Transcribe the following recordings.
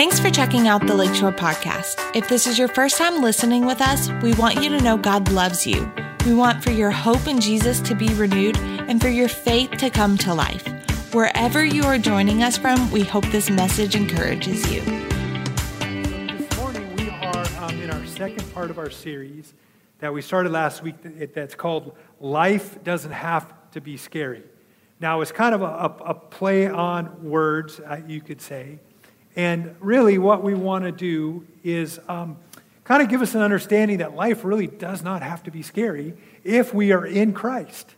Thanks for checking out the Lakeshore Podcast. If this is your first time listening with us, we want you to know God loves you. We want for your hope in Jesus to be renewed and for your faith to come to life. Wherever you are joining us from, we hope this message encourages you. This morning, we are um, in our second part of our series that we started last week that's called Life Doesn't Have to Be Scary. Now, it's kind of a, a, a play on words, uh, you could say. And really, what we want to do is um, kind of give us an understanding that life really does not have to be scary if we are in Christ.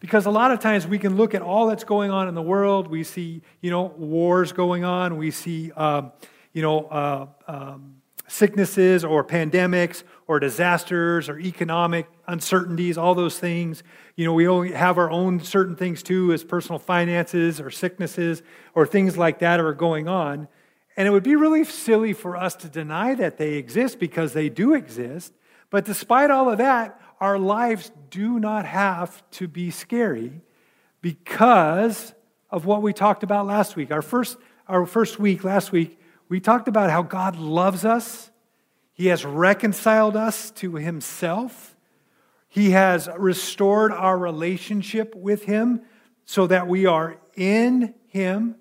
Because a lot of times we can look at all that's going on in the world. We see, you know, wars going on. We see, um, you know, uh, um, sicknesses or pandemics or disasters or economic uncertainties, all those things. You know, we only have our own certain things too, as personal finances or sicknesses or things like that are going on. And it would be really silly for us to deny that they exist because they do exist. But despite all of that, our lives do not have to be scary because of what we talked about last week. Our first, our first week, last week, we talked about how God loves us. He has reconciled us to Himself. He has restored our relationship with Him so that we are in Him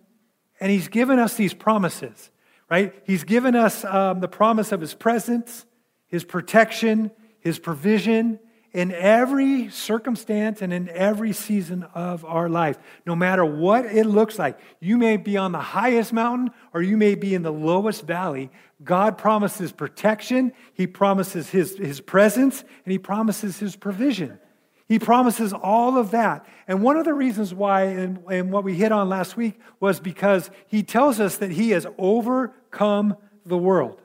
and he's given us these promises, right? He's given us um, the promise of his presence, his protection, his provision in every circumstance and in every season of our life, no matter what it looks like. You may be on the highest mountain or you may be in the lowest valley. God promises protection, He promises His, his presence, and He promises His provision. He promises all of that. And one of the reasons why, and, and, what we hit on last week, was because he tells us that he has overcome the world.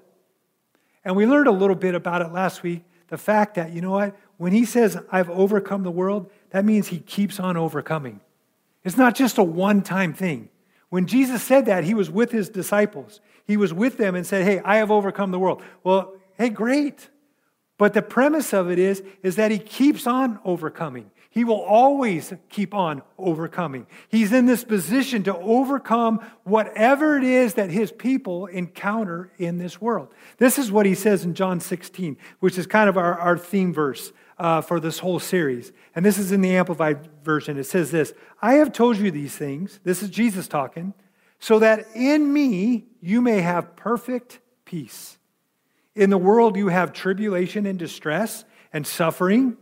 And we learned a little bit about it last week the fact that, you know what, when he says, I've overcome the world, that means he keeps on overcoming. It's not just a one time thing. When Jesus said that, he was with his disciples. He was with them and said, Hey, I have overcome the world. Well, hey, great. But the premise of it is, is that he keeps on overcoming. He will always keep on overcoming. He's in this position to overcome whatever it is that his people encounter in this world. This is what he says in John 16, which is kind of our, our theme verse uh, for this whole series. And this is in the Amplified Version. It says this I have told you these things, this is Jesus talking, so that in me you may have perfect peace. In the world, you have tribulation and distress and suffering,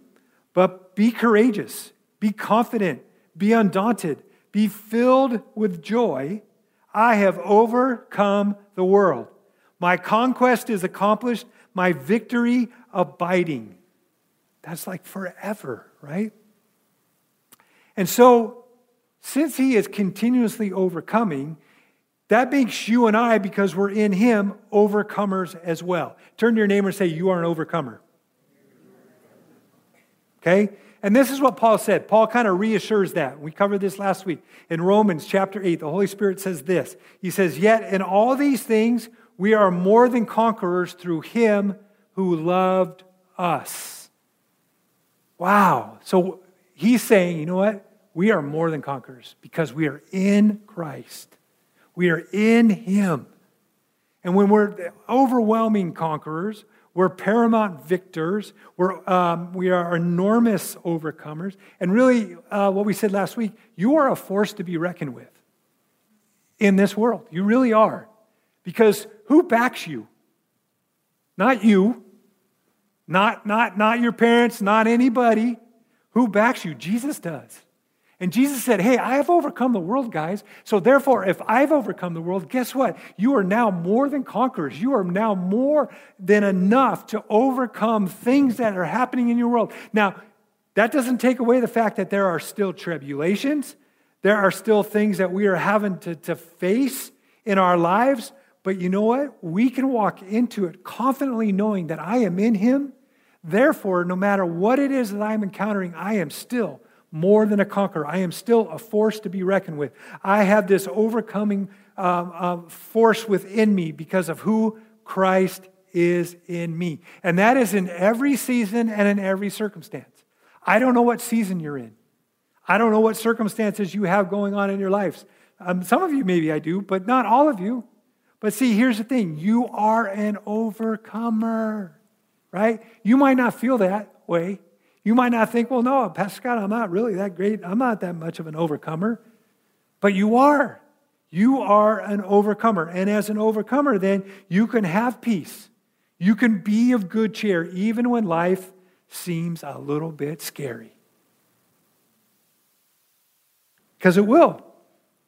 but be courageous, be confident, be undaunted, be filled with joy. I have overcome the world. My conquest is accomplished, my victory abiding. That's like forever, right? And so, since he is continuously overcoming, that makes you and I, because we're in Him, overcomers as well. Turn to your neighbor and say, You are an overcomer. Okay? And this is what Paul said. Paul kind of reassures that. We covered this last week. In Romans chapter 8, the Holy Spirit says this He says, Yet in all these things, we are more than conquerors through Him who loved us. Wow. So he's saying, you know what? We are more than conquerors because we are in Christ. We are in Him. And when we're overwhelming conquerors, we're paramount victors, we're, um, we are enormous overcomers. And really, uh, what we said last week, you are a force to be reckoned with in this world. You really are. Because who backs you? Not you, not, not, not your parents, not anybody. Who backs you? Jesus does. And Jesus said, Hey, I have overcome the world, guys. So therefore, if I've overcome the world, guess what? You are now more than conquerors. You are now more than enough to overcome things that are happening in your world. Now, that doesn't take away the fact that there are still tribulations, there are still things that we are having to, to face in our lives. But you know what? We can walk into it confidently knowing that I am in Him. Therefore, no matter what it is that I'm encountering, I am still more than a conqueror. I am still a force to be reckoned with. I have this overcoming um, um, force within me because of who Christ is in me. And that is in every season and in every circumstance. I don't know what season you're in. I don't know what circumstances you have going on in your lives. Um, some of you, maybe I do, but not all of you. But see, here's the thing you are an overcomer, right? You might not feel that way. You might not think, well, no, Pastor Scott, I'm not really that great. I'm not that much of an overcomer. But you are. You are an overcomer. And as an overcomer, then you can have peace. You can be of good cheer, even when life seems a little bit scary. Because it will.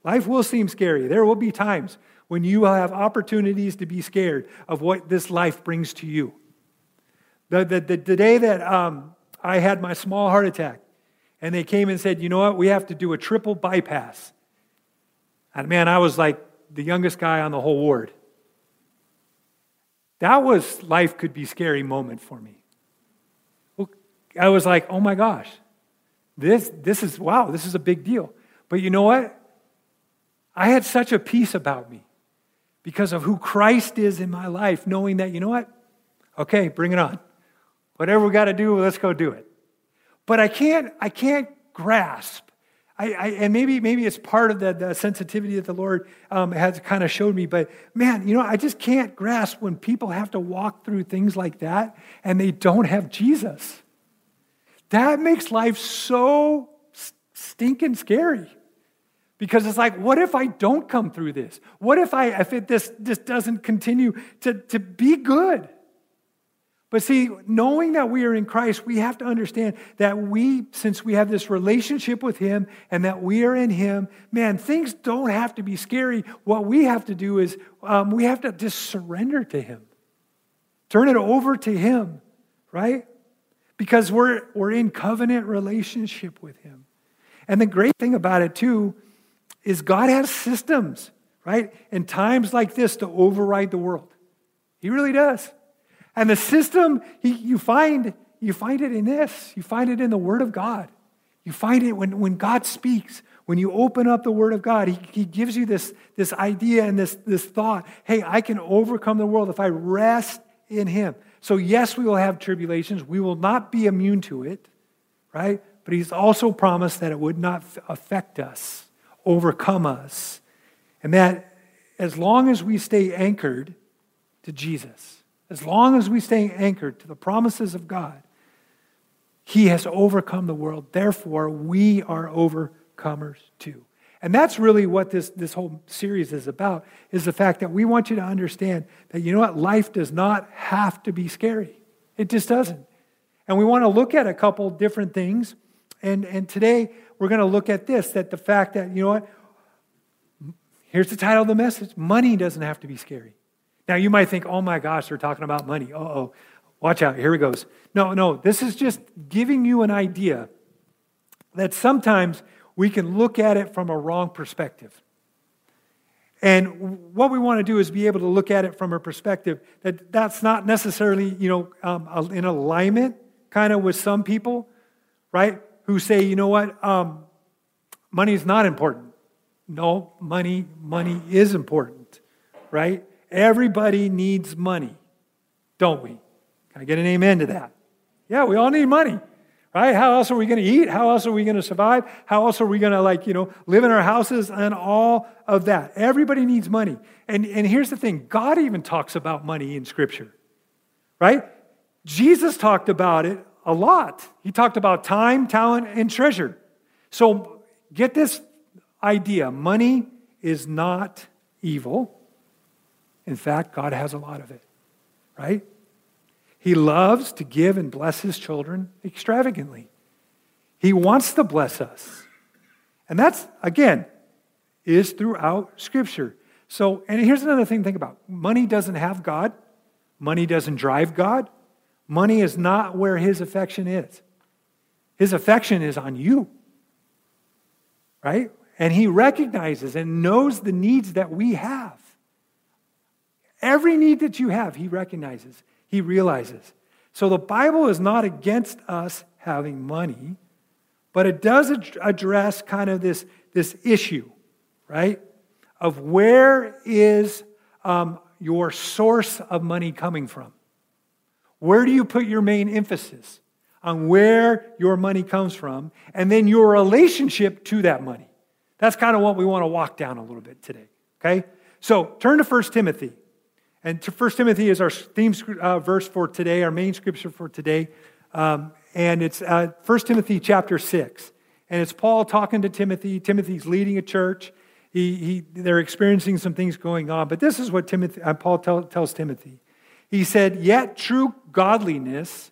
Life will seem scary. There will be times when you will have opportunities to be scared of what this life brings to you. The, the, the, the day that um, I had my small heart attack, and they came and said, you know what, we have to do a triple bypass. And man, I was like the youngest guy on the whole ward. That was life could be scary moment for me. I was like, oh my gosh, this, this is, wow, this is a big deal. But you know what? I had such a peace about me because of who Christ is in my life, knowing that, you know what? Okay, bring it on. Whatever we got to do, let's go do it. But I can't, I can't grasp I, I, and maybe, maybe it's part of the, the sensitivity that the Lord um, has kind of showed me. But man, you know, I just can't grasp when people have to walk through things like that and they don't have Jesus. That makes life so stinking scary. Because it's like, what if I don't come through this? What if I if it, this, this doesn't continue to, to be good? But see, knowing that we are in Christ, we have to understand that we, since we have this relationship with Him and that we are in Him, man, things don't have to be scary. What we have to do is um, we have to just surrender to Him, turn it over to Him, right? Because we're, we're in covenant relationship with Him. And the great thing about it, too, is God has systems, right? In times like this to override the world. He really does. And the system, you find, you find it in this. You find it in the Word of God. You find it when, when God speaks. When you open up the Word of God, He, he gives you this, this idea and this, this thought hey, I can overcome the world if I rest in Him. So, yes, we will have tribulations. We will not be immune to it, right? But He's also promised that it would not affect us, overcome us, and that as long as we stay anchored to Jesus, as long as we stay anchored to the promises of God, He has overcome the world. Therefore, we are overcomers too. And that's really what this, this whole series is about, is the fact that we want you to understand that, you know what, life does not have to be scary. It just doesn't. And we want to look at a couple different things. And, and today, we're going to look at this that the fact that, you know what, here's the title of the message money doesn't have to be scary. Now, you might think, oh my gosh, they're talking about money. Oh, watch out, here it goes. No, no, this is just giving you an idea that sometimes we can look at it from a wrong perspective. And what we want to do is be able to look at it from a perspective that that's not necessarily, you know, um, in alignment kind of with some people, right? Who say, you know what, um, money is not important. No, money, money is important, right? Everybody needs money, don't we? Can I get an amen to that? Yeah, we all need money, right? How else are we going to eat? How else are we going to survive? How else are we going to, like, you know, live in our houses and all of that? Everybody needs money. And, and here's the thing God even talks about money in Scripture, right? Jesus talked about it a lot. He talked about time, talent, and treasure. So get this idea money is not evil. In fact, God has a lot of it, right? He loves to give and bless his children extravagantly. He wants to bless us. And that's, again, is throughout Scripture. So, and here's another thing to think about money doesn't have God, money doesn't drive God, money is not where his affection is. His affection is on you, right? And he recognizes and knows the needs that we have. Every need that you have, he recognizes, he realizes. So the Bible is not against us having money, but it does address kind of this, this issue, right? Of where is um, your source of money coming from? Where do you put your main emphasis on where your money comes from? And then your relationship to that money. That's kind of what we want to walk down a little bit today. Okay? So turn to 1 Timothy. And 1 Timothy is our theme uh, verse for today, our main scripture for today. Um, and it's uh, 1 Timothy chapter 6. And it's Paul talking to Timothy. Timothy's leading a church. He, he, they're experiencing some things going on. But this is what Timothy, uh, Paul tell, tells Timothy. He said, Yet true godliness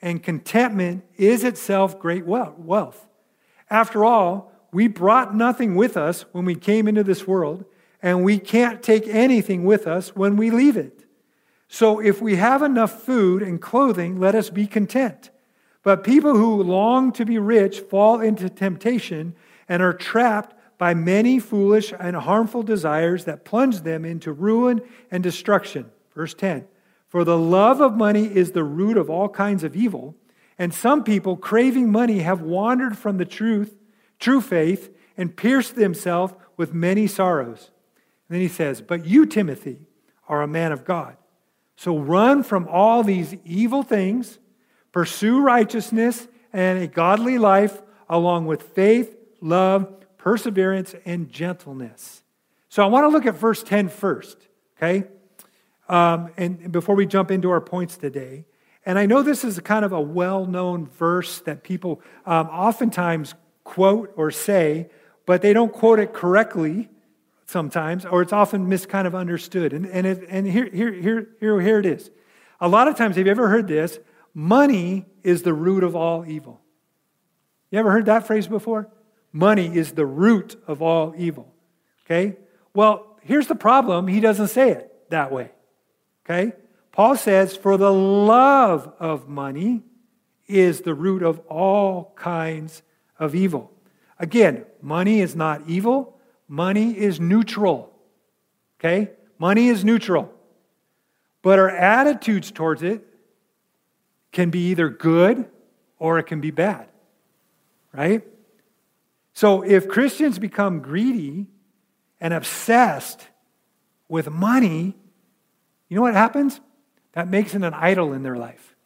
and contentment is itself great wealth. After all, we brought nothing with us when we came into this world, and we can't take anything with us when we leave it. So if we have enough food and clothing, let us be content. But people who long to be rich fall into temptation and are trapped by many foolish and harmful desires that plunge them into ruin and destruction. Verse 10 For the love of money is the root of all kinds of evil, and some people, craving money, have wandered from the truth, true faith, and pierced themselves with many sorrows. Then he says, But you, Timothy, are a man of God. So run from all these evil things Pursue righteousness and a godly life along with faith, love, perseverance, and gentleness. So I want to look at verse 10 first, okay? Um, and before we jump into our points today. And I know this is kind of a well known verse that people um, oftentimes quote or say, but they don't quote it correctly sometimes, or it's often mis kind of understood. And, and, it, and here, here, here, here, here it is. A lot of times, have you ever heard this? Money is the root of all evil. You ever heard that phrase before? Money is the root of all evil. Okay? Well, here's the problem. He doesn't say it that way. Okay? Paul says, For the love of money is the root of all kinds of evil. Again, money is not evil, money is neutral. Okay? Money is neutral. But our attitudes towards it can be either good or it can be bad, right? So if Christians become greedy and obsessed with money, you know what happens? That makes it an idol in their life.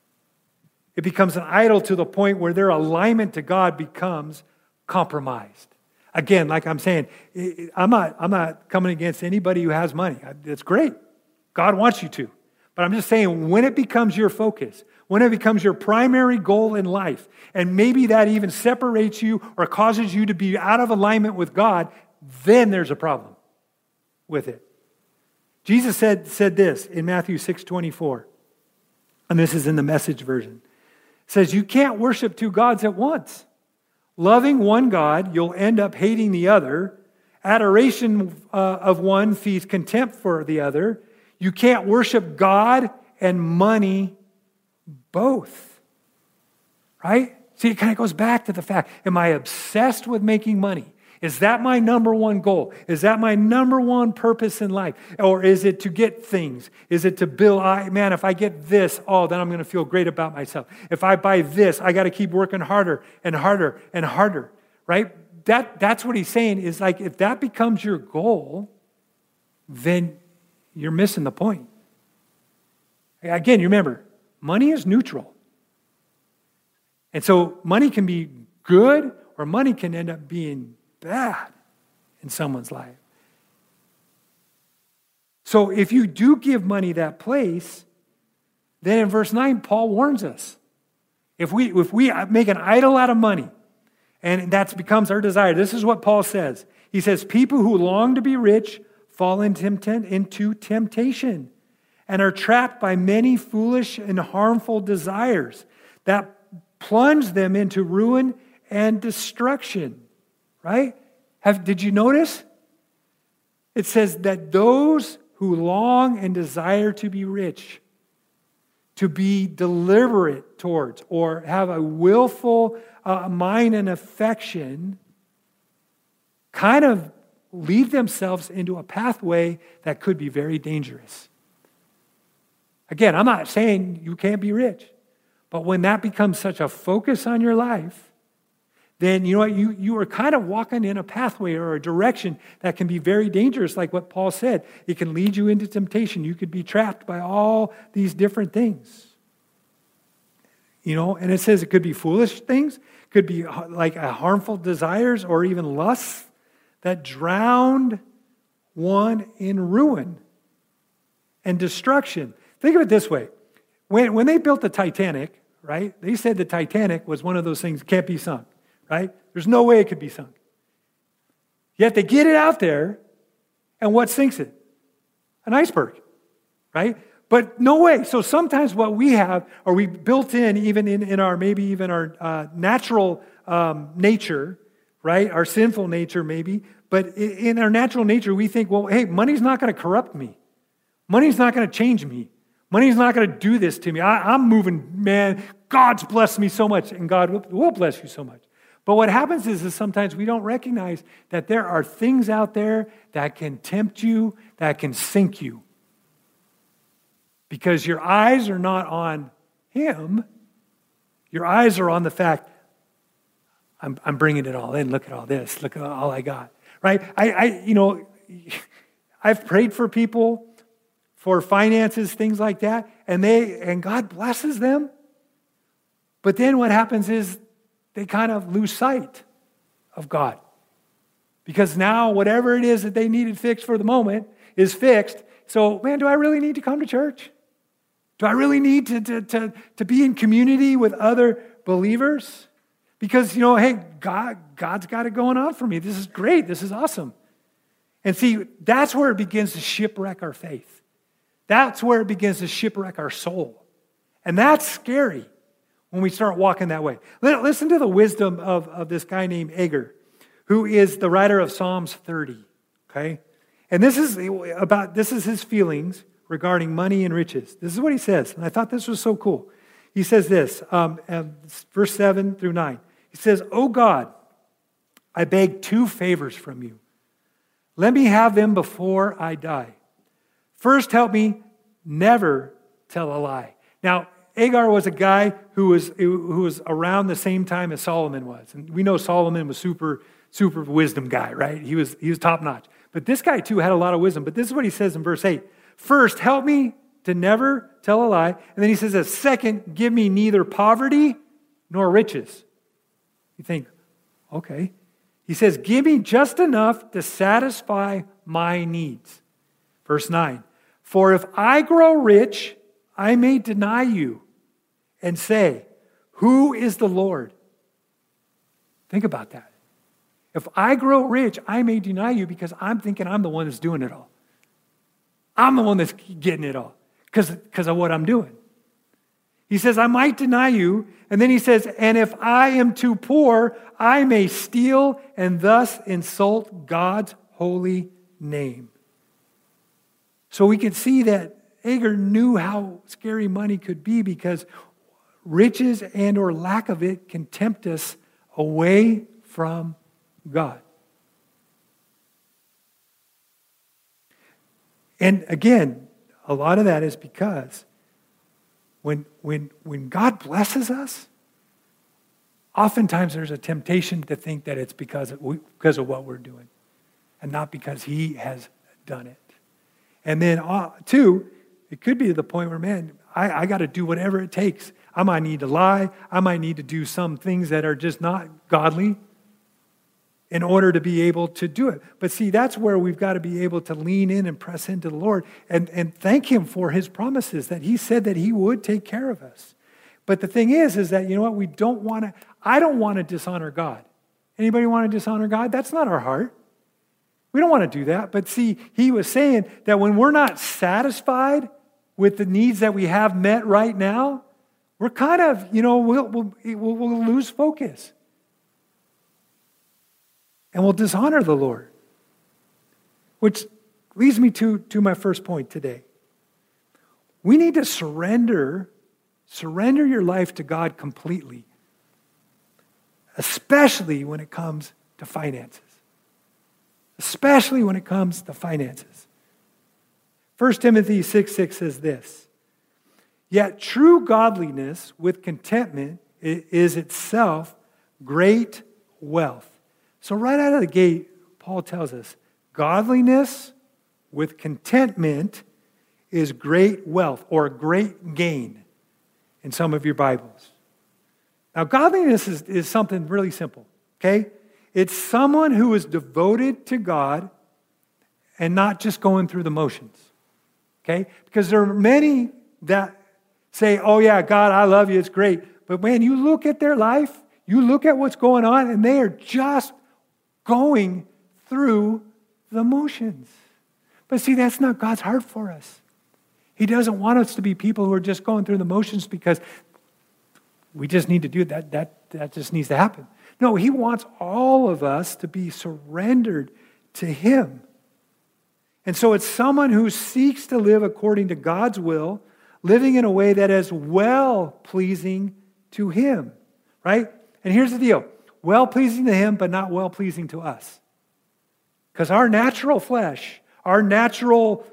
It becomes an idol to the point where their alignment to God becomes compromised. Again, like I'm saying, I'm not, I'm not coming against anybody who has money. It's great. God wants you to. But I'm just saying, when it becomes your focus, when it becomes your primary goal in life, and maybe that even separates you or causes you to be out of alignment with God, then there's a problem with it. Jesus said, said this in Matthew 6 24, and this is in the message version. Says, You can't worship two gods at once. Loving one God, you'll end up hating the other. Adoration uh, of one feeds contempt for the other. You can't worship God and money both. Right? See, it kind of goes back to the fact am I obsessed with making money? Is that my number one goal? Is that my number one purpose in life? Or is it to get things? Is it to build, I, man, if I get this, oh, then I'm going to feel great about myself. If I buy this, I got to keep working harder and harder and harder, right? That, that's what he's saying is like, if that becomes your goal, then you're missing the point. Again, you remember, money is neutral. And so money can be good or money can end up being bad in someone's life. So if you do give money that place, then in verse 9, Paul warns us. If we, if we make an idol out of money, and that becomes our desire, this is what Paul says. He says, People who long to be rich fall into temptation and are trapped by many foolish and harmful desires that plunge them into ruin and destruction. Right? Have, did you notice? It says that those who long and desire to be rich, to be deliberate towards, or have a willful uh, mind and affection, kind of lead themselves into a pathway that could be very dangerous. Again, I'm not saying you can't be rich, but when that becomes such a focus on your life, then you know what? You, you are kind of walking in a pathway or a direction that can be very dangerous, like what Paul said. It can lead you into temptation. You could be trapped by all these different things. You know, and it says it could be foolish things, could be uh, like uh, harmful desires or even lusts that drowned one in ruin and destruction. Think of it this way when, when they built the Titanic, right, they said the Titanic was one of those things can't be sunk, right? There's no way it could be sunk. Yet they get it out there, and what sinks it? An iceberg, right? But no way. So sometimes what we have, or we built in, even in, in our maybe even our uh, natural um, nature, right? Our sinful nature, maybe. But in our natural nature, we think, well, hey, money's not going to corrupt me. Money's not going to change me. Money's not going to do this to me. I, am moving, man. God's blessed me so much, and God will, will bless you so much. But what happens is, is sometimes we don't recognize that there are things out there that can tempt you, that can sink you. Because your eyes are not on Him, your eyes are on the fact, I'm, I'm bringing it all in. Look at all this. Look at all I got. Right? I, I you know, I've prayed for people for finances, things like that, and they and God blesses them. But then what happens is they kind of lose sight of God. Because now, whatever it is that they needed fixed for the moment is fixed. So, man, do I really need to come to church? Do I really need to, to, to, to be in community with other believers? Because, you know, hey, God, God's got it going on for me. This is great. This is awesome. And see, that's where it begins to shipwreck our faith. That's where it begins to shipwreck our soul. And that's scary when we start walking that way. Listen to the wisdom of, of this guy named Agur, who is the writer of Psalms 30. Okay? And this is about this is his feelings regarding money and riches. This is what he says, and I thought this was so cool. He says this, um, verse 7 through 9. He says, Oh God, I beg two favors from you. Let me have them before I die. First, help me never tell a lie. Now, Agur was a guy who was, who was around the same time as Solomon was. And we know Solomon was super, super wisdom guy, right? He was, he was top notch. But this guy too had a lot of wisdom. But this is what he says in verse 8. First, help me to never tell a lie. And then he says, second, give me neither poverty nor riches. You think, okay. He says, give me just enough to satisfy my needs. Verse 9, for if I grow rich, I may deny you and say, Who is the Lord? Think about that. If I grow rich, I may deny you because I'm thinking I'm the one that's doing it all. I'm the one that's getting it all because of what I'm doing. He says, I might deny you. And then he says, And if I am too poor, I may steal and thus insult God's holy name. So we can see that Agur knew how scary money could be because riches and or lack of it can tempt us away from God. And again, a lot of that is because when, when, when God blesses us, oftentimes there's a temptation to think that it's because of, because of what we're doing and not because He has done it. And then, uh, two, it could be to the point where, man, I, I got to do whatever it takes I might need to lie. I might need to do some things that are just not godly in order to be able to do it. But see, that's where we've got to be able to lean in and press into the Lord and, and thank Him for His promises that He said that He would take care of us. But the thing is, is that, you know what, we don't want to, I don't want to dishonor God. Anybody want to dishonor God? That's not our heart. We don't want to do that. But see, He was saying that when we're not satisfied with the needs that we have met right now, we're kind of, you know, we'll, we'll, we'll, lose focus. And we'll dishonor the Lord. Which leads me to, to my first point today. We need to surrender, surrender your life to God completely, especially when it comes to finances. Especially when it comes to finances. 1 Timothy 6 6 says this Yet true godliness with contentment is itself great wealth. So, right out of the gate, Paul tells us godliness with contentment is great wealth or great gain in some of your Bibles. Now, godliness is, is something really simple, okay? It's someone who is devoted to God and not just going through the motions. Okay? Because there are many that say, oh, yeah, God, I love you, it's great. But man, you look at their life, you look at what's going on, and they are just going through the motions. But see, that's not God's heart for us. He doesn't want us to be people who are just going through the motions because we just need to do that. That, that just needs to happen. No, He wants all of us to be surrendered to Him. And so it's someone who seeks to live according to God's will, living in a way that is well pleasing to Him, right? And here's the deal well pleasing to Him, but not well pleasing to us. Because our natural flesh, our natural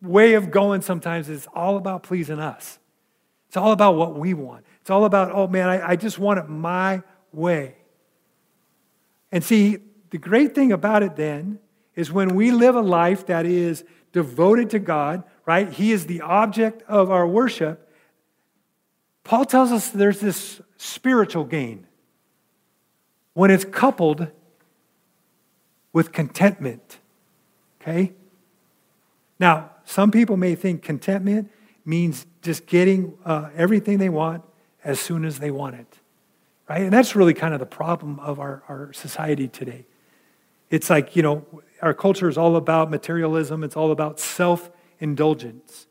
way of going sometimes is all about pleasing us. It's all about what we want. It's all about, oh man, I, I just want it my way. And see, the great thing about it then is when we live a life that is devoted to God, right? He is the object of our worship. Paul tells us there's this spiritual gain when it's coupled with contentment. Okay? Now, some people may think contentment means just getting uh, everything they want as soon as they want it. Right? And that's really kind of the problem of our, our society today. It's like, you know, our culture is all about materialism, it's all about self indulgence.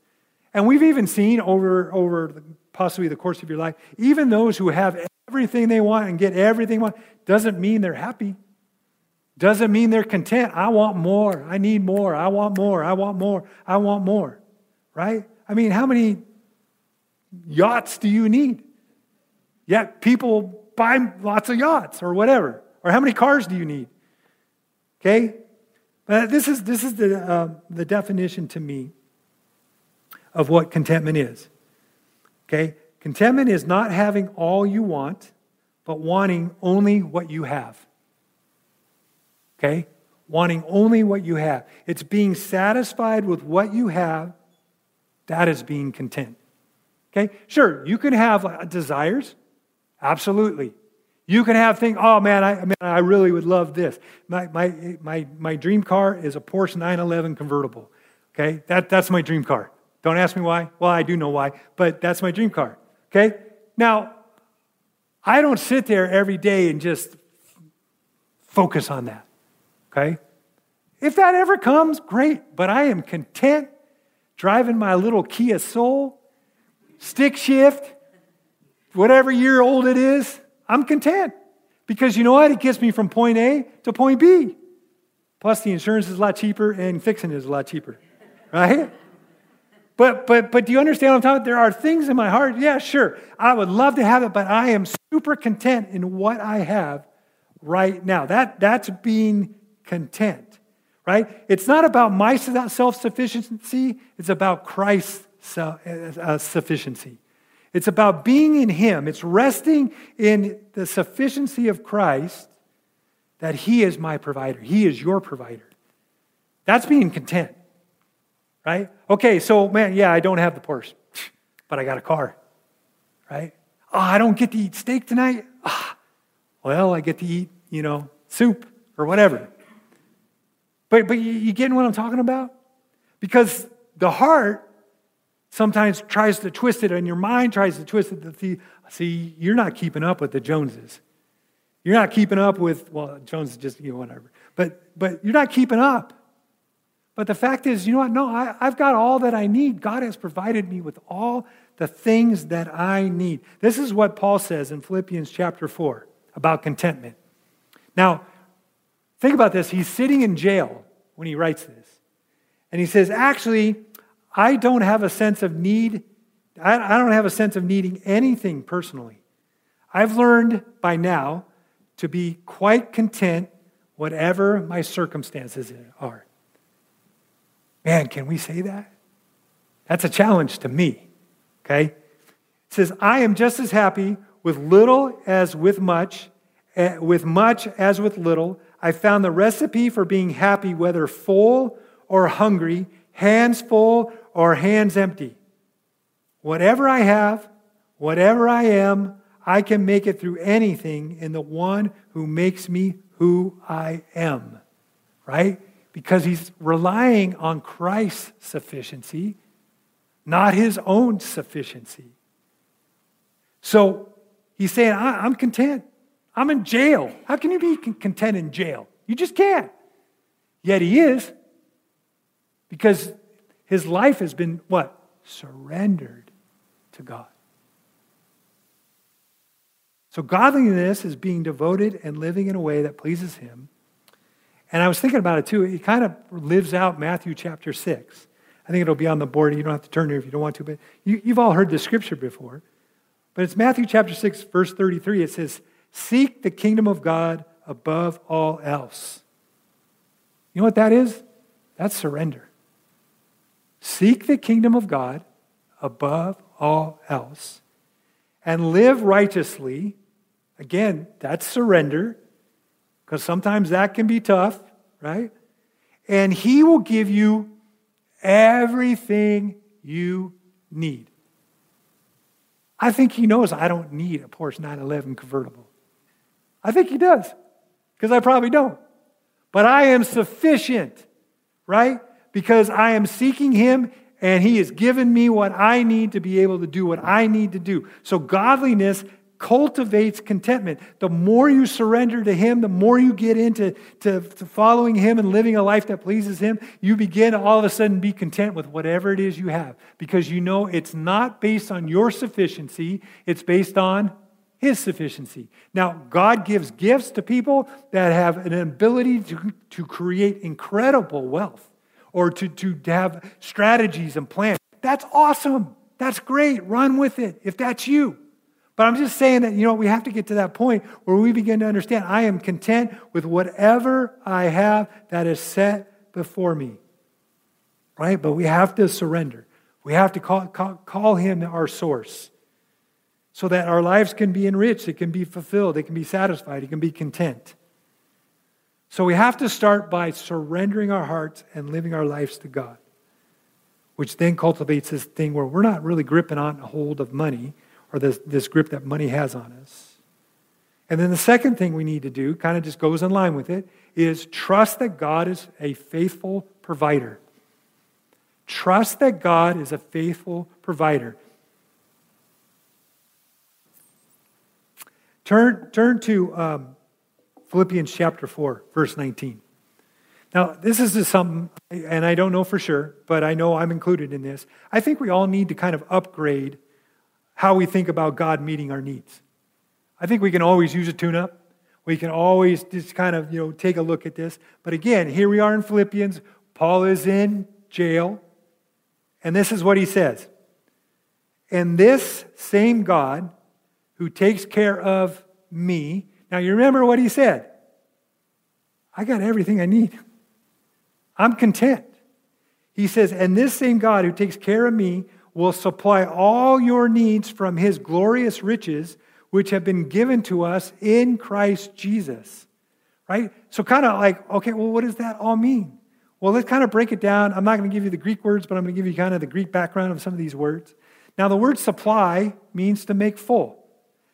And we've even seen over, over possibly the course of your life, even those who have everything they want and get everything they want, doesn't mean they're happy. Doesn't mean they're content. I want more. I need more. I want more. I want more. I want more. Right? I mean, how many yachts do you need? Yet people buy lots of yachts or whatever. Or how many cars do you need? Okay? But this is, this is the, uh, the definition to me of what contentment is. Okay? Contentment is not having all you want, but wanting only what you have. Okay? Wanting only what you have. It's being satisfied with what you have. That is being content. Okay? Sure, you can have uh, desires. Absolutely. You can have things, oh man, I, man, I really would love this. My, my, my, my dream car is a Porsche 911 convertible. Okay? That, that's my dream car. Don't ask me why. Well, I do know why, but that's my dream car. Okay? Now, I don't sit there every day and just focus on that. Okay? If that ever comes, great, but I am content driving my little Kia Soul, stick shift, whatever year old it is. I'm content because you know what? It gets me from point A to point B. Plus, the insurance is a lot cheaper and fixing is a lot cheaper, right? But, but, but do you understand what I'm talking about? There are things in my heart, yeah, sure, I would love to have it, but I am super content in what I have right now. That, that's being content, right? It's not about my self sufficiency, it's about Christ's uh, sufficiency. It's about being in Him. It's resting in the sufficiency of Christ that He is my provider. He is your provider. That's being content, right? Okay, so man, yeah, I don't have the Porsche, but I got a car, right? Oh, I don't get to eat steak tonight. Ah, well, I get to eat, you know, soup or whatever. But, but you, you getting what I'm talking about? Because the heart sometimes tries to twist it, and your mind tries to twist it. To see, see, you're not keeping up with the Joneses. You're not keeping up with, well, Jones is just, you know, whatever. But, but you're not keeping up. But the fact is, you know what? No, I, I've got all that I need. God has provided me with all the things that I need. This is what Paul says in Philippians chapter 4 about contentment. Now, think about this. He's sitting in jail when he writes this. And he says, actually, I don't have a sense of need. I don't have a sense of needing anything personally. I've learned by now to be quite content whatever my circumstances are. Man, can we say that? That's a challenge to me, okay? It says, I am just as happy with little as with much, eh, with much as with little. I found the recipe for being happy, whether full or hungry, hands full or hands empty. Whatever I have, whatever I am, I can make it through anything in the one who makes me who I am. Right? Because he's relying on Christ's sufficiency, not his own sufficiency. So he's saying, I'm content. I'm in jail. How can you be content in jail? You just can't. Yet he is, because his life has been what? Surrendered to God. So, godliness is being devoted and living in a way that pleases Him. And I was thinking about it too. It kind of lives out Matthew chapter 6. I think it'll be on the board. You don't have to turn there if you don't want to, but you, have all heard this scripture before. But it's Matthew chapter 6, verse 33. It says, Seek the kingdom of God above all else. You know what that is? That's surrender. Seek the kingdom of God above all else and live righteously. Again, that's surrender, because sometimes that can be tough, right? And He will give you everything you need. I think He knows I don't need a Porsche 911 convertible. I think He does, because I probably don't. But I am sufficient, right? Because I am seeking Him and He has given me what I need to be able to do what I need to do. So, godliness cultivates contentment. The more you surrender to Him, the more you get into to, to, following Him and living a life that pleases Him, you begin to all of a sudden be content with whatever it is you have because you know it's not based on your sufficiency, it's based on His sufficiency. Now, God gives gifts to people that have an ability to, to create incredible wealth or to, to have strategies and plans. That's awesome. That's great. Run with it if that's you. But I'm just saying that, you know, we have to get to that point where we begin to understand I am content with whatever I have that is set before me. Right? But we have to surrender. We have to call, call, call him our source so that our lives can be enriched, it can be fulfilled, it can be satisfied, it can be content. So we have to start by surrendering our hearts and living our lives to God, which then cultivates this thing where we're not really gripping on hold of money or this, this grip that money has on us. And then the second thing we need to do, kind of just goes in line with it, is trust that God is a faithful provider. Trust that God is a faithful provider. Turn, turn to um, Philippians chapter 4, verse 19. Now, this is just something, and I don't know for sure, but I know I'm included in this. I think we all need to kind of upgrade how we think about God meeting our needs. I think we can always use a tune up. We can always just kind of, you know, take a look at this. But again, here we are in Philippians. Paul is in jail. And this is what he says. And this same God who takes care of me. Now, you remember what he said. I got everything I need. I'm content. He says, and this same God who takes care of me will supply all your needs from his glorious riches, which have been given to us in Christ Jesus. Right? So, kind of like, okay, well, what does that all mean? Well, let's kind of break it down. I'm not going to give you the Greek words, but I'm going to give you kind of the Greek background of some of these words. Now, the word supply means to make full,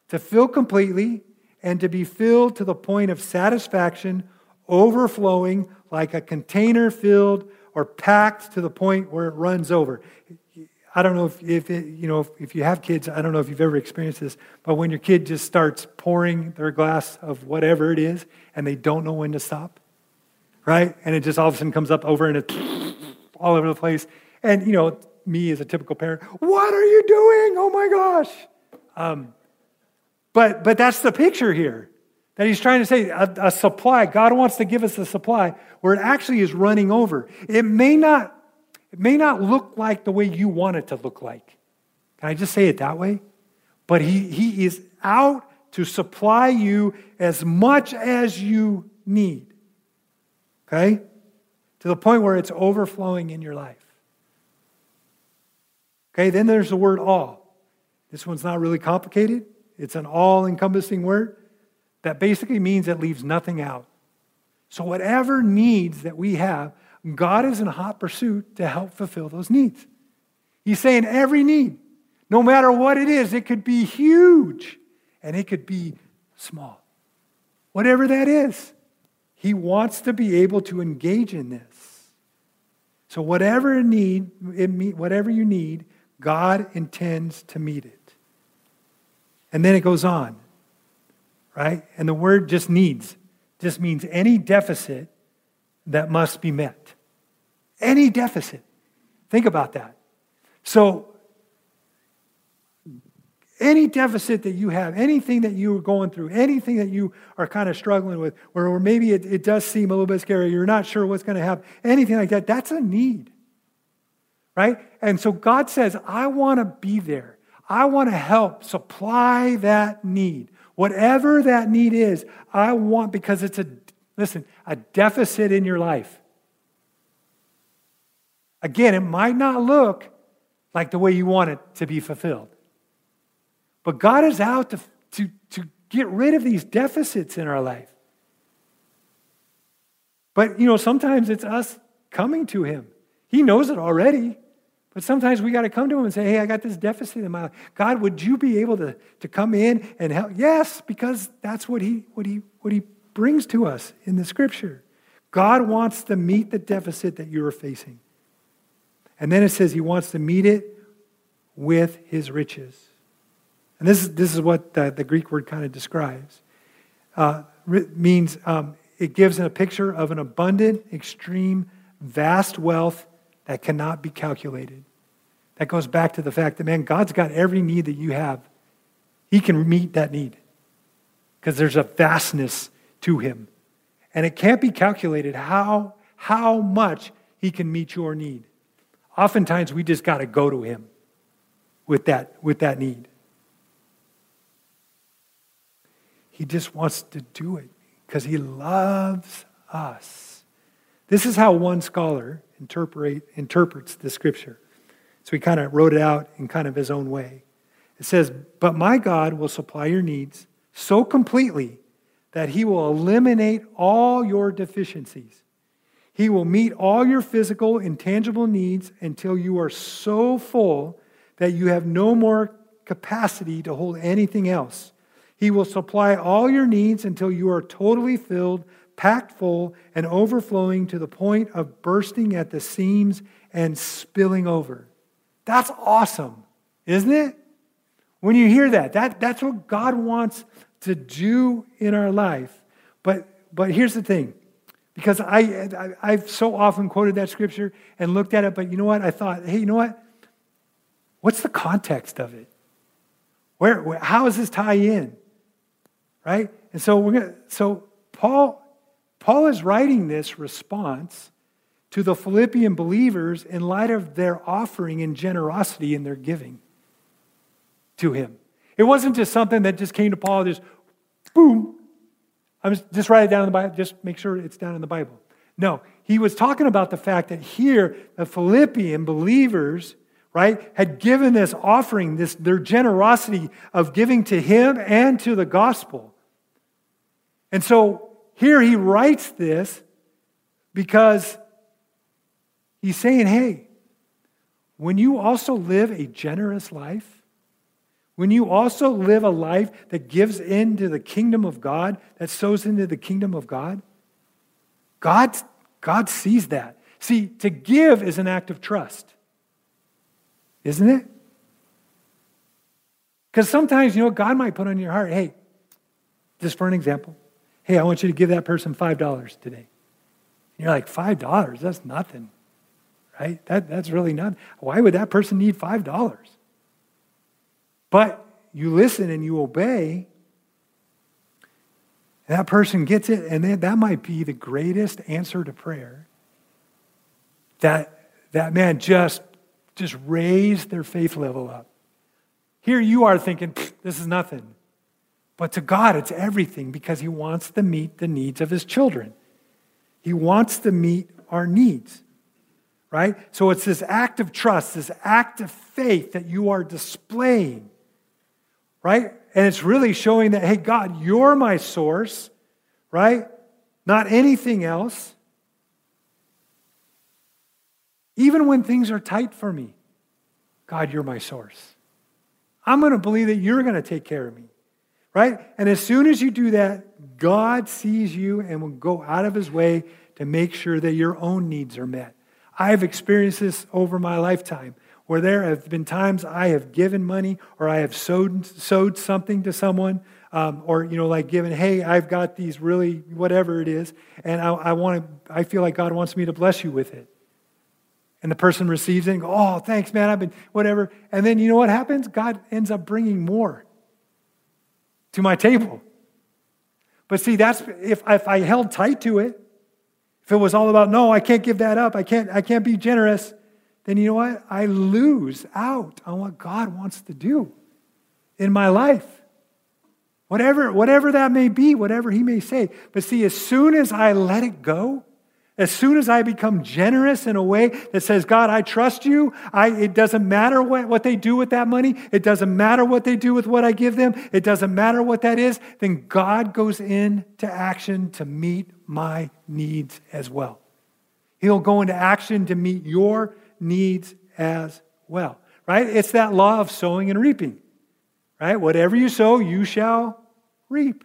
to fill completely, and to be filled to the point of satisfaction, overflowing like a container filled or packed to the point where it runs over. I don't know if, if it, you know if, if, you have kids, I don't know if you've ever experienced this, but when your kid just starts pouring their glass of whatever it is and they don't know when to stop, right? And it just all of a sudden comes up over and it's all over the place. And you know, me as a typical parent, what are you doing? Oh my gosh. Um, but but that's the picture here. That he's trying to say a, a supply. God wants to give us a supply where it actually is running over. It may not it may not look like the way you want it to look like. Can I just say it that way? But he, he is out to supply you as much as you need. Okay? To the point where it's overflowing in your life. Okay, then there's the word all. This one's not really complicated. It's an all encompassing word that basically means it leaves nothing out. So, whatever needs that we have, God is in hot pursuit to help fulfill those needs. He's saying every need, no matter what it is, it could be huge and it could be small. Whatever that is, He wants to be able to engage in this. So, whatever need, whatever you need, God intends to meet it. And then it goes on, right? And the word just needs just means any deficit that must be met. Any deficit. Think about that. So, any deficit that you have, anything that you are going through, anything that you are kind of struggling with, or, maybe it, it does seem a little bit scary, you're not sure what's going to happen, anything like that, that's a need. Right? And so God says, I want to be there. I want to help supply that need. Whatever that need is, I want, because it's a, listen, a deficit in your life. Again, it might not look like the way you want it to be fulfilled. But God is out to, to, to get rid of these deficits in our life. But, you know, sometimes it's us coming to Him. He knows it already. But sometimes we got to come to Him and say, hey, I got this deficit in my life. God, would you be able to, to come in and help? Yes, because that's what he, what, he, what he brings to us in the Scripture. God wants to meet the deficit that you are facing. And then it says He wants to meet it with His riches. And this is, this is what the, the Greek word kind of describes. Uh, means um, it gives a picture of an abundant, extreme, vast wealth that cannot be calculated. That goes back to the fact that, man, God's got every need that you have. He can meet that need because there's a vastness to Him. And it can't be calculated how, how much He can meet your need. Oftentimes, we just got to go to Him with that, with that need. He just wants to do it because he loves us. This is how one scholar interpret, interprets the scripture. So he kind of wrote it out in kind of his own way. It says, But my God will supply your needs so completely that he will eliminate all your deficiencies. He will meet all your physical, intangible needs until you are so full that you have no more capacity to hold anything else. He will supply all your needs until you are totally filled, packed full, and overflowing to the point of bursting at the seams and spilling over. That's awesome, isn't it? When you hear that, that that's what God wants to do in our life. But, but here's the thing because I, I, have so often quoted that scripture and looked at it, but you know what? I thought, hey, you know what? What's the context of it? Where, where how does this tie in? right? And so we're going so Paul Paul is writing this response to the Philippian believers in light of their offering and generosity in their giving to him. It wasn't just something that just came to Paul, just boom. I'm just, just write it down in the Bible, just make sure it's down in the Bible. No, he was talking about the fact that here the Philippian believers right, had given this offering, this their generosity of giving to him and to the gospel. And so here he writes this because he's saying, hey, when you also live a generous life, when you also live a life that gives into the kingdom of God, that sows into the kingdom of God, God, God sees that. See, to give is an act of trust, isn't it? Because sometimes, you know, God might put on your heart, hey, just for an example, hey, I want you to give that person $5 today. And you're like, $5? That's nothing, right? That, that's really nothing. Why would that person need $5? But you listen and you obey, that person gets it, and that might be the greatest answer to prayer. That, that man just, just raised their faith level up. Here you are thinking, this is nothing. But to God, it's everything because He wants to meet the needs of His children. He wants to meet our needs, right? So it's this act of trust, this act of faith that you are displaying, right? And it's really showing that, hey, God, you're my source, right? Not anything else. Even when things are tight for me, God, you're my source. I'm going to believe that you're going to take care of me. right? And as soon as you do that, God sees you and will go out of his way to make sure that your own needs are met. I've experienced this over my lifetime where there have been times I have given money or I have sowed, sowed something to someone um, or, you know, like given, hey, I've got these really, whatever it is, and I, I want to, I feel like God wants me to bless you with it. And the person receives it and go, oh, thanks, man, I've been, whatever. And then you know what happens? God ends up bringing more to my table. But see, that's if, if I held tight to it, if it was all about, no, I can't give that up, I can't, I can't be generous, then you know what? I lose out on what God wants to do in my life. Whatever, whatever that may be, whatever He may say. But see, as soon as I let it go, as soon as I become generous in a way that says, God, I trust you, I, it doesn't matter what, what they do with that money, it doesn't matter what they do with what I give them, it doesn't matter what that is, then God goes into action to meet my needs as well. He'll go into action to meet your needs as well, right? It's that law of sowing and reaping, right? Whatever you sow, you shall reap,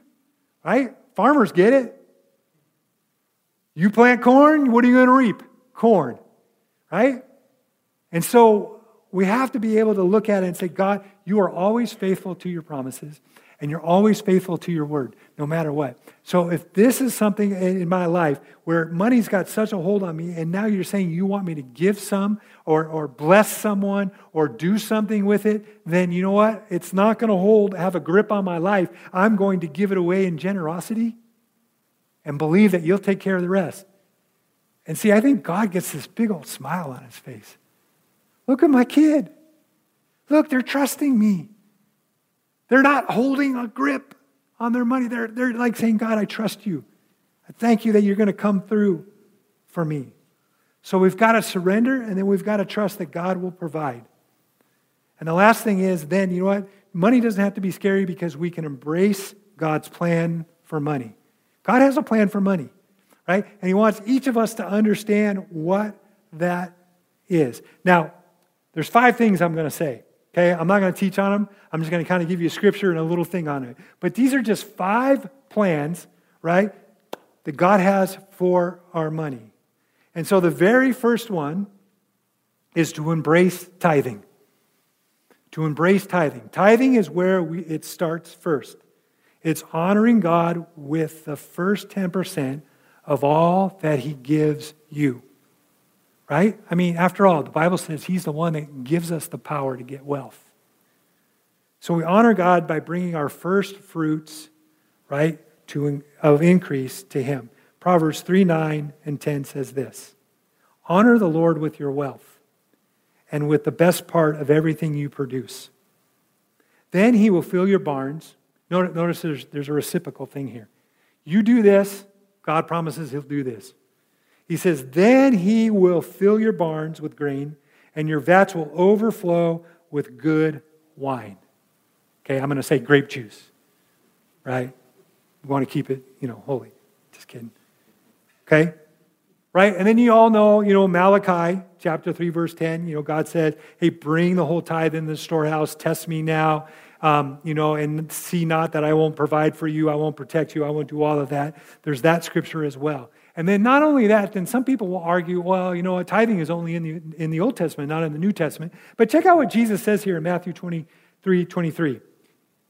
right? Farmers get it. You plant corn, what are you going to reap? Corn, right? And so we have to be able to look at it and say, God, you are always faithful to your promises and you're always faithful to your word, no matter what. So if this is something in my life where money's got such a hold on me, and now you're saying you want me to give some or, or bless someone or do something with it, then you know what? It's not going to hold, have a grip on my life. I'm going to give it away in generosity and believe that you'll take care of the rest. And see, I think God gets this big old smile on his face. Look at my kid. Look, they're trusting me. They're not holding a grip on their money. They're, they're like saying, God, I trust you. I thank you that you're going to come through for me. So we've got to surrender and then we've got to trust that God will provide. And the last thing is then, you know what? Money doesn't have to be scary because we can embrace God's plan for money. God has a plan for money, right? And He wants each of us to understand what that is. Now, there's five things I'm going to say. Okay, I'm not going to teach on them. I'm just going to kind of give you a scripture and a little thing on it. But these are just five plans, right, that God has for our money. And so the very first one is to embrace tithing. To embrace tithing. Tithing is where we, it starts first. It's honoring God with the first 10% of all that He gives you. Right? I mean, after all, the Bible says He's the one that gives us the power to get wealth. So we honor God by bringing our first fruits, right, to, of increase to Him. Proverbs 3 9 and 10 says this Honor the Lord with your wealth and with the best part of everything you produce. Then He will fill your barns. Notice there's, there's a reciprocal thing here. You do this, God promises He'll do this. He says, Then he will fill your barns with grain, and your vats will overflow with good wine. Okay, I'm going to say grape juice, right? We want to keep it, you know, holy. Just kidding. Okay? Right? And then you all know, you know, Malachi chapter 3, verse 10, you know, God said, hey, bring the whole tithe in the storehouse, test me now, um, you know, and see not that I won't provide for you, I won't protect you, I won't do all of that. There's that scripture as well. And then not only that, then some people will argue, well, you know, tithing is only in the, in the Old Testament, not in the New Testament. But check out what Jesus says here in Matthew 23, 23.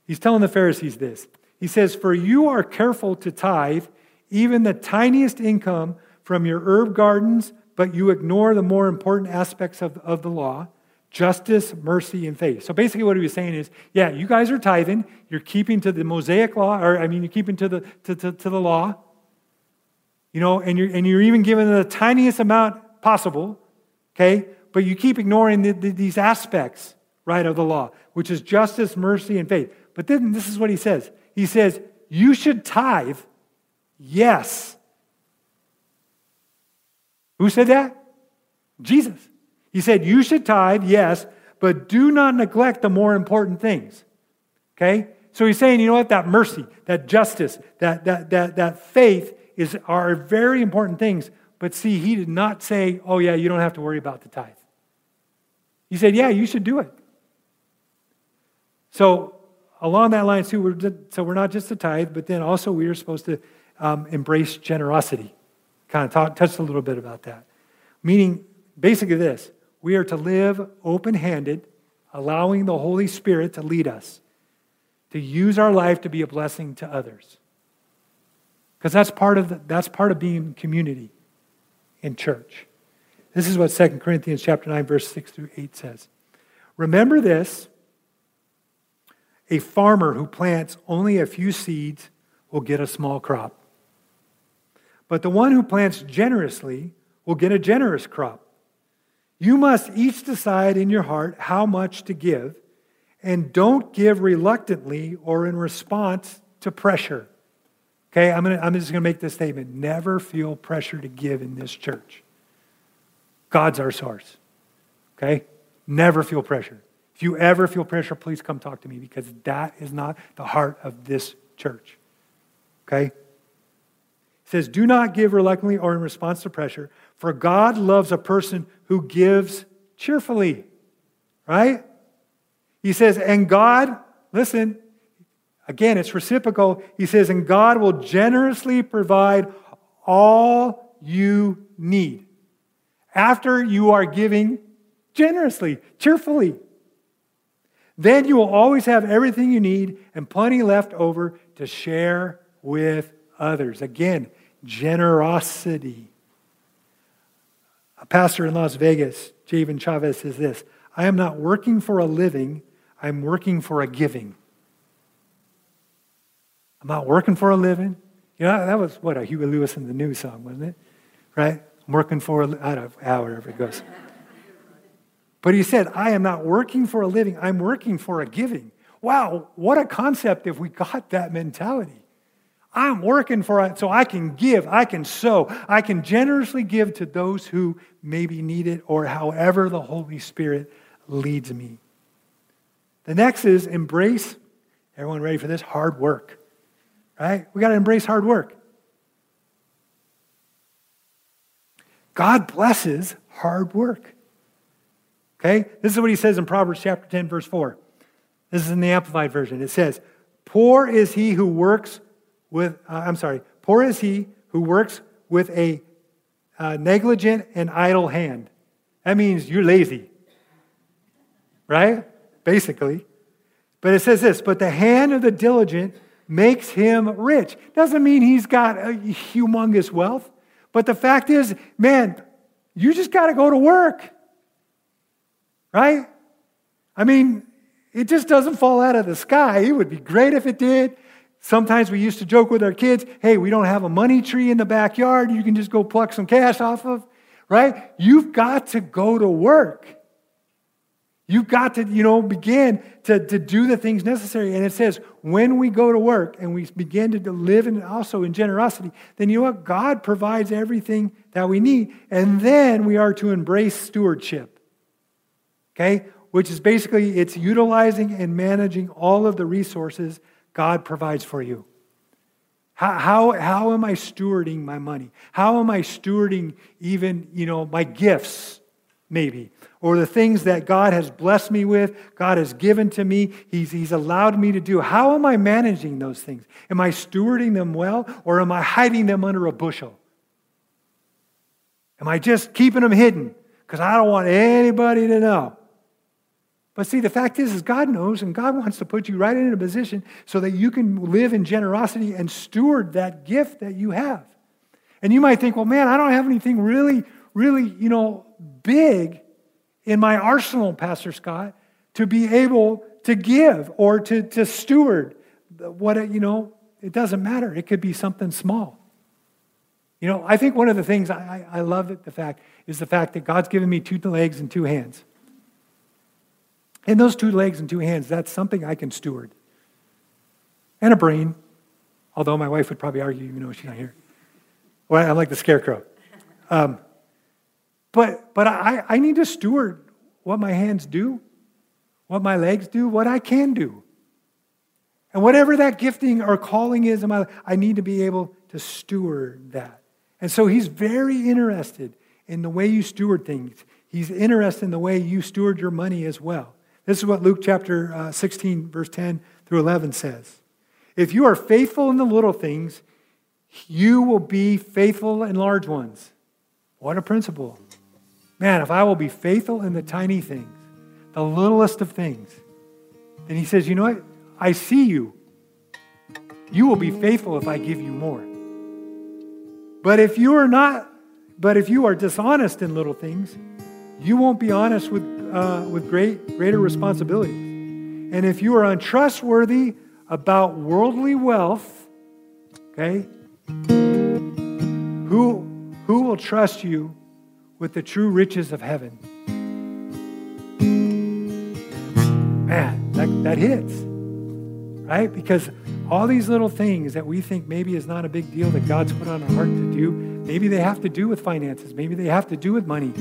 He's telling the Pharisees this. He says, For you are careful to tithe even the tiniest income from your herb gardens, but you ignore the more important aspects of, of the law justice, mercy, and faith. So basically, what he was saying is, yeah, you guys are tithing, you're keeping to the Mosaic law, or I mean, you're keeping to the, to, to, to the law, you know, and you're, and you're even given the tiniest amount possible, okay? But you keep ignoring the, the, these aspects, right, of the law, which is justice, mercy, and faith. But then this is what he says He says, You should tithe, yes. Who said that? Jesus. He said, You should tithe, yes, but do not neglect the more important things. Okay? So he's saying, you know what? That mercy, that justice, that, that, that, that faith is, are very important things. But see, he did not say, oh, yeah, you don't have to worry about the tithe. He said, yeah, you should do it. So along that line, too, we're, so we're not just a tithe, but then also we are supposed to um, embrace generosity. Kind of talk, touched a little bit about that. Meaning, basically, this we are to live open handed, allowing the Holy Spirit to lead us, to use our life to be a blessing to others. Because that's, part of the, that's part of being community in church. This is what 2 Corinthians chapter 9, verse 6 through 8 says. Remember this a farmer who plants only a few seeds will get a small crop. But the one who plants generously will get a generous crop. You must each decide in your heart how much to give, and don't give reluctantly or in response to pressure. Okay, I'm, gonna, I'm just going to make this statement. Never feel pressure to give in this church. God's our source. Okay? Never feel pressure. If you ever feel pressure, please come talk to me because that is not the heart of this church. Okay? It says, Do not give reluctantly or in response to pressure, for God loves a person who gives cheerfully. Right? He says, And God, listen, again, it's reciprocal. He says, And God will generously provide all you need after you are giving generously, cheerfully. Then you will always have everything you need and plenty left over to share with others. Again, generosity. A pastor in Las Vegas, Javen Chavez, says this I am not working for a living, I'm working for a giving. I'm not working for a living. You know, that was what a Huey Lewis and the News song, wasn't it? Right? I'm working for, I don't ah, know, however it goes. But he said, I am not working for a living, I'm working for a giving. Wow, what a concept if we got that mentality. I'm working for it so I can give, I can sow, I can generously give to those who maybe need it or however the Holy Spirit leads me. The next is embrace, everyone ready for this? Hard work. Right? We got to embrace hard work. God blesses hard work. Okay? This is what he says in Proverbs chapter 10, verse 4. This is in the Amplified Version. It says, Poor is he who works with, uh, I'm sorry, poor is he who works with a uh, negligent and idle hand. That means you're lazy, right? Basically. But it says this, but the hand of the diligent makes him rich. Doesn't mean he's got a humongous wealth. But the fact is, man, you just got to go to work. Right? I mean, it just doesn't fall out of the sky. It would be great if it did. Sometimes we used to joke with our kids, hey, we don't have a money tree in the backyard you can just go pluck some cash off of, right? You've got to go to work. You've got to, you know, begin to, to do the things necessary. And it says, when we go to work and we begin to live and also in generosity, then you know what? God provides everything that we need. And then we are to embrace stewardship okay? Which is basically it's utilizing and managing all of the resources God provides for you. How, how, how am I stewarding my money? How am I stewarding even, you know, my gifts, maybe? Or the things that God has blessed me with, God has given to me, He's, he's allowed me to do. How am I managing those things? Am I stewarding them well, or am I hiding them under a bushel? Am I just keeping them hidden? Because I don't want anybody to know. But see, the fact is, is God knows, and God wants to put you right in a position so that you can live in generosity and steward that gift that you have. And you might think, well, man, I don't have anything really, really, you know, big in my arsenal, Pastor Scott, to be able to give or to, to steward. What, you know, it doesn't matter. It could be something small. You know, I think one of the things I, I love the fact is the fact that God's given me two legs and two hands. And those two legs and two hands, that's something I can steward. And a brain, although my wife would probably argue, you know, she's not here. Well, I'm like the scarecrow. Um, but but I, I need to steward what my hands do, what my legs do, what I can do. And whatever that gifting or calling is in my life, I need to be able to steward that. And so he's very interested in the way you steward things. He's interested in the way you steward your money as well. This is what Luke chapter uh, 16, verse 10 through 11 says. If you are faithful in the little things, you will be faithful in large ones. What a principle. Man, if I will be faithful in the tiny things, the littlest of things, then he says, you know what? I see you. You will be faithful if I give you more. But if you are not, but if you are dishonest in little things, you won't be honest with, uh, with great, greater responsibilities. And if you are untrustworthy about worldly wealth, okay, who, who will trust you with the true riches of heaven? Man, that, that hits, right? Because all these little things that we think maybe is not a big deal that God's put on our heart to do, maybe they have to do with finances, maybe they have to do with money.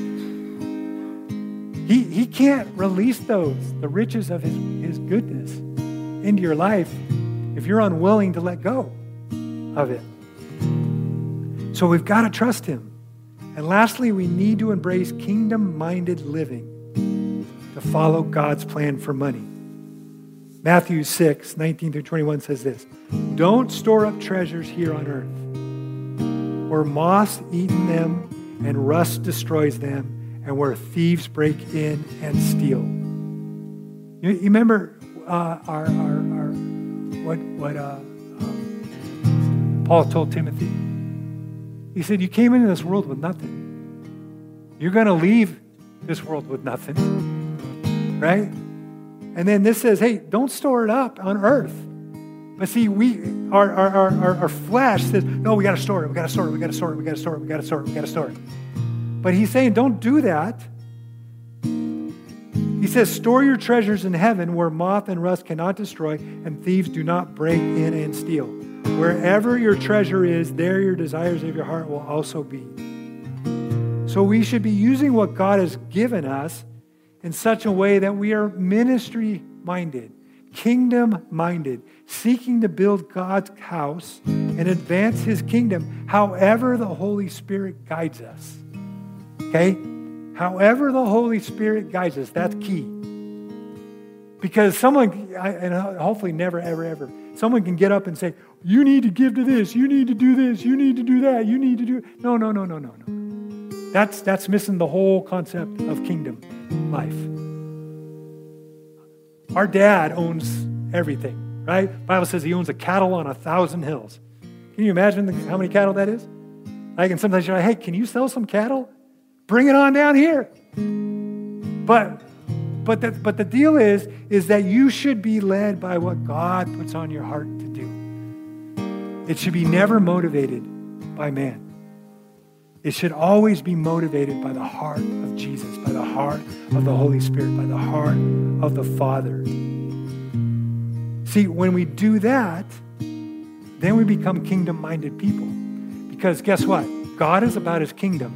He, he can't release those, the riches of his, his goodness, into your life if you're unwilling to let go of it. So we've got to trust him. And lastly, we need to embrace kingdom minded living to follow God's plan for money. Matthew 6, 19 through 21 says this Don't store up treasures here on earth, where moths eaten them and rust destroys them, and where thieves break in and steal. You, you remember uh, our, our, our, what, what uh, um, Paul told Timothy? He said, You came into this world with nothing. You're going to leave this world with nothing, right? And then this says, hey, don't store it up on earth. But see, we our, our, our, our flesh says, no, we got to store it, we got to store it, we got to store it, we got to store it, we got to store it, we got to store it. But he's saying, don't do that. He says, store your treasures in heaven where moth and rust cannot destroy and thieves do not break in and steal. Wherever your treasure is, there your desires of your heart will also be. So we should be using what God has given us in such a way that we are ministry minded, kingdom minded, seeking to build God's house and advance his kingdom however the Holy Spirit guides us. Okay? However the Holy Spirit guides us, that's key. Because someone, and hopefully never, ever, ever, someone can get up and say, You need to give to this, you need to do this, you need to do that, you need to do. No, no, no, no, no, no. That's, that's missing the whole concept of kingdom life. Our dad owns everything, right? Bible says he owns a cattle on a thousand hills. Can you imagine how many cattle that is? Like, and sometimes you're like, hey, can you sell some cattle? Bring it on down here. But but the, but the deal is, is that you should be led by what God puts on your heart to do. It should be never motivated by man. It should always be motivated by the heart of Jesus, by the heart of the Holy Spirit, by the heart of the Father. See, when we do that, then we become kingdom minded people. Because guess what? God is about his kingdom.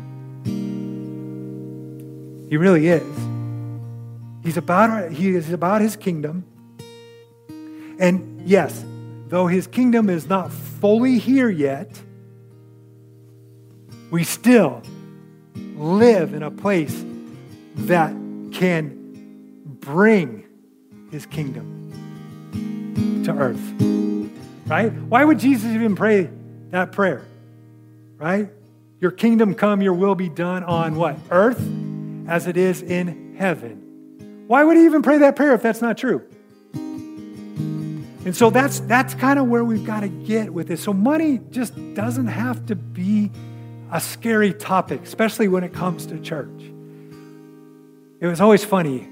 He really is. He's about, he is about his kingdom. And yes, though his kingdom is not fully here yet, we still live in a place that can bring his kingdom to earth. Right? Why would Jesus even pray that prayer? Right? Your kingdom come, your will be done on what? Earth as it is in heaven. Why would he even pray that prayer if that's not true? And so that's that's kind of where we've got to get with this. So money just doesn't have to be a scary topic, especially when it comes to church. It was always funny.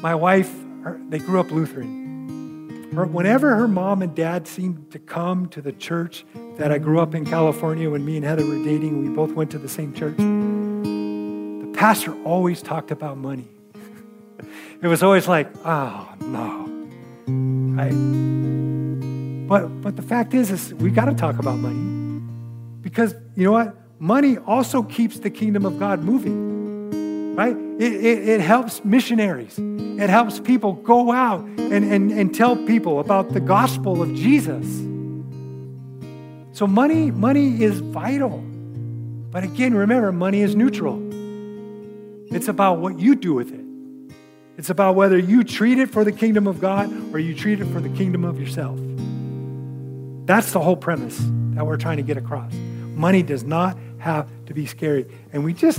My wife, her, they grew up Lutheran. Her, whenever her mom and dad seemed to come to the church that I grew up in California when me and Heather were dating, we both went to the same church. The pastor always talked about money. it was always like, oh no. Right? But but the fact is, is we got to talk about money. Because you know what? money also keeps the kingdom of God moving, right? It, it, it, helps missionaries. It helps people go out and, and, and tell people about the gospel of Jesus. So money, money is vital. But again, remember, money is neutral. It's about what you do with it. It's about whether you treat it for the kingdom of God or you treat it for the kingdom of yourself. That's the whole premise that we're trying to get across. Money does not have to be scary. And we just,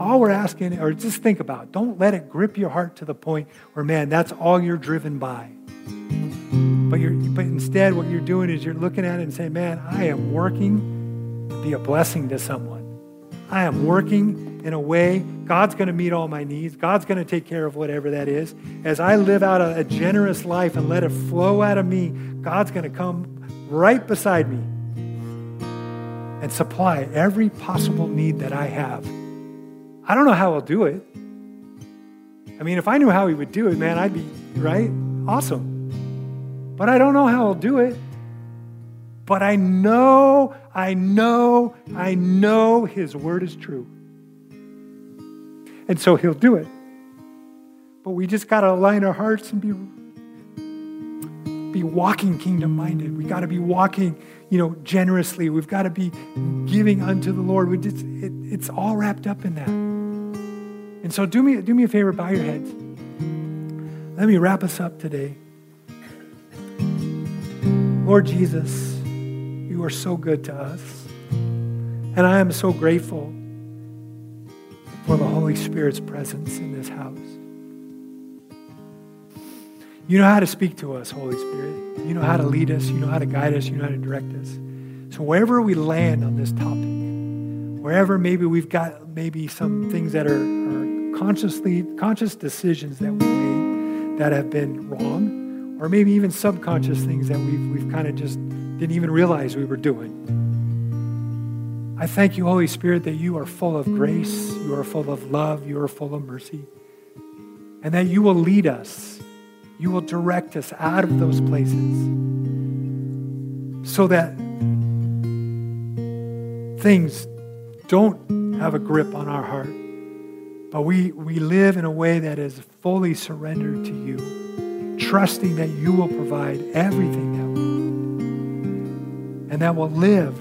all we're asking, or just think about, don't let it grip your heart to the point where, man, that's all you're driven by. But, you're, but instead, what you're doing is you're looking at it and saying, man, I am working to be a blessing to someone. I am working in a way, God's going to meet all my needs. God's going to take care of whatever that is. As I live out a, a generous life and let it flow out of me, God's going to come right beside me and supply every possible need that I have. I don't know how He'll do it. I mean, if I knew how He would do it, man, I'd be, right? Awesome. But I don't know how He'll do it. But I know, I know, I know His word is true. And so He'll do it. But we just got to align our hearts and be be walking kingdom minded. We got to be walking, you know, generously. We've got to be giving unto the Lord. We just, it, it's all wrapped up in that. And so do me, do me a favor, bow your heads. Let me wrap us up today. Lord Jesus, you are so good to us. And I am so grateful for the Holy Spirit's presence in this house. You know how to speak to us, Holy Spirit. You know how to lead us. You know how to guide us. You know how to direct us. So wherever we land on this topic, wherever maybe we've got maybe some things that are, are consciously conscious decisions that we made that have been wrong, or maybe even subconscious things that we've we've kind of just didn't even realize we were doing. I thank you, Holy Spirit, that you are full of grace, you are full of love, you are full of mercy, and that you will lead us you will direct us out of those places so that things don't have a grip on our heart, but we, we live in a way that is fully surrendered to you, trusting that you will provide everything that we need, and that will live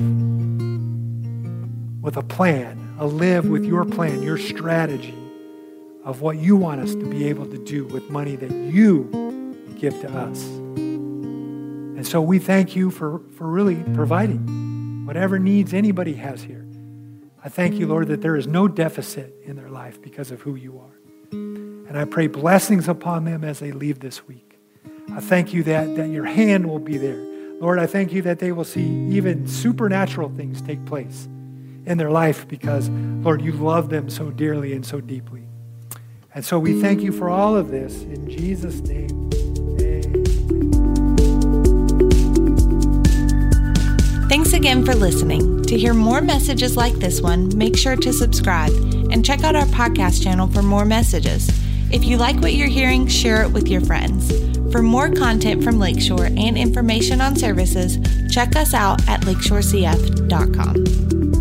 with a plan, a live with your plan, your strategy of what you want us to be able to do with money that you give to us. And so we thank you for, for really providing whatever needs anybody has here. I thank you, Lord, that there is no deficit in their life because of who you are. And I pray blessings upon them as they leave this week. I thank you that, that your hand will be there. Lord, I thank you that they will see even supernatural things take place in their life because, Lord, you love them so dearly and so deeply. And so we thank you for all of this in Jesus' name. Amen. Thanks again for listening. To hear more messages like this one, make sure to subscribe and check out our podcast channel for more messages. If you like what you're hearing, share it with your friends. For more content from Lakeshore and information on services, check us out at lakeshorecf.com.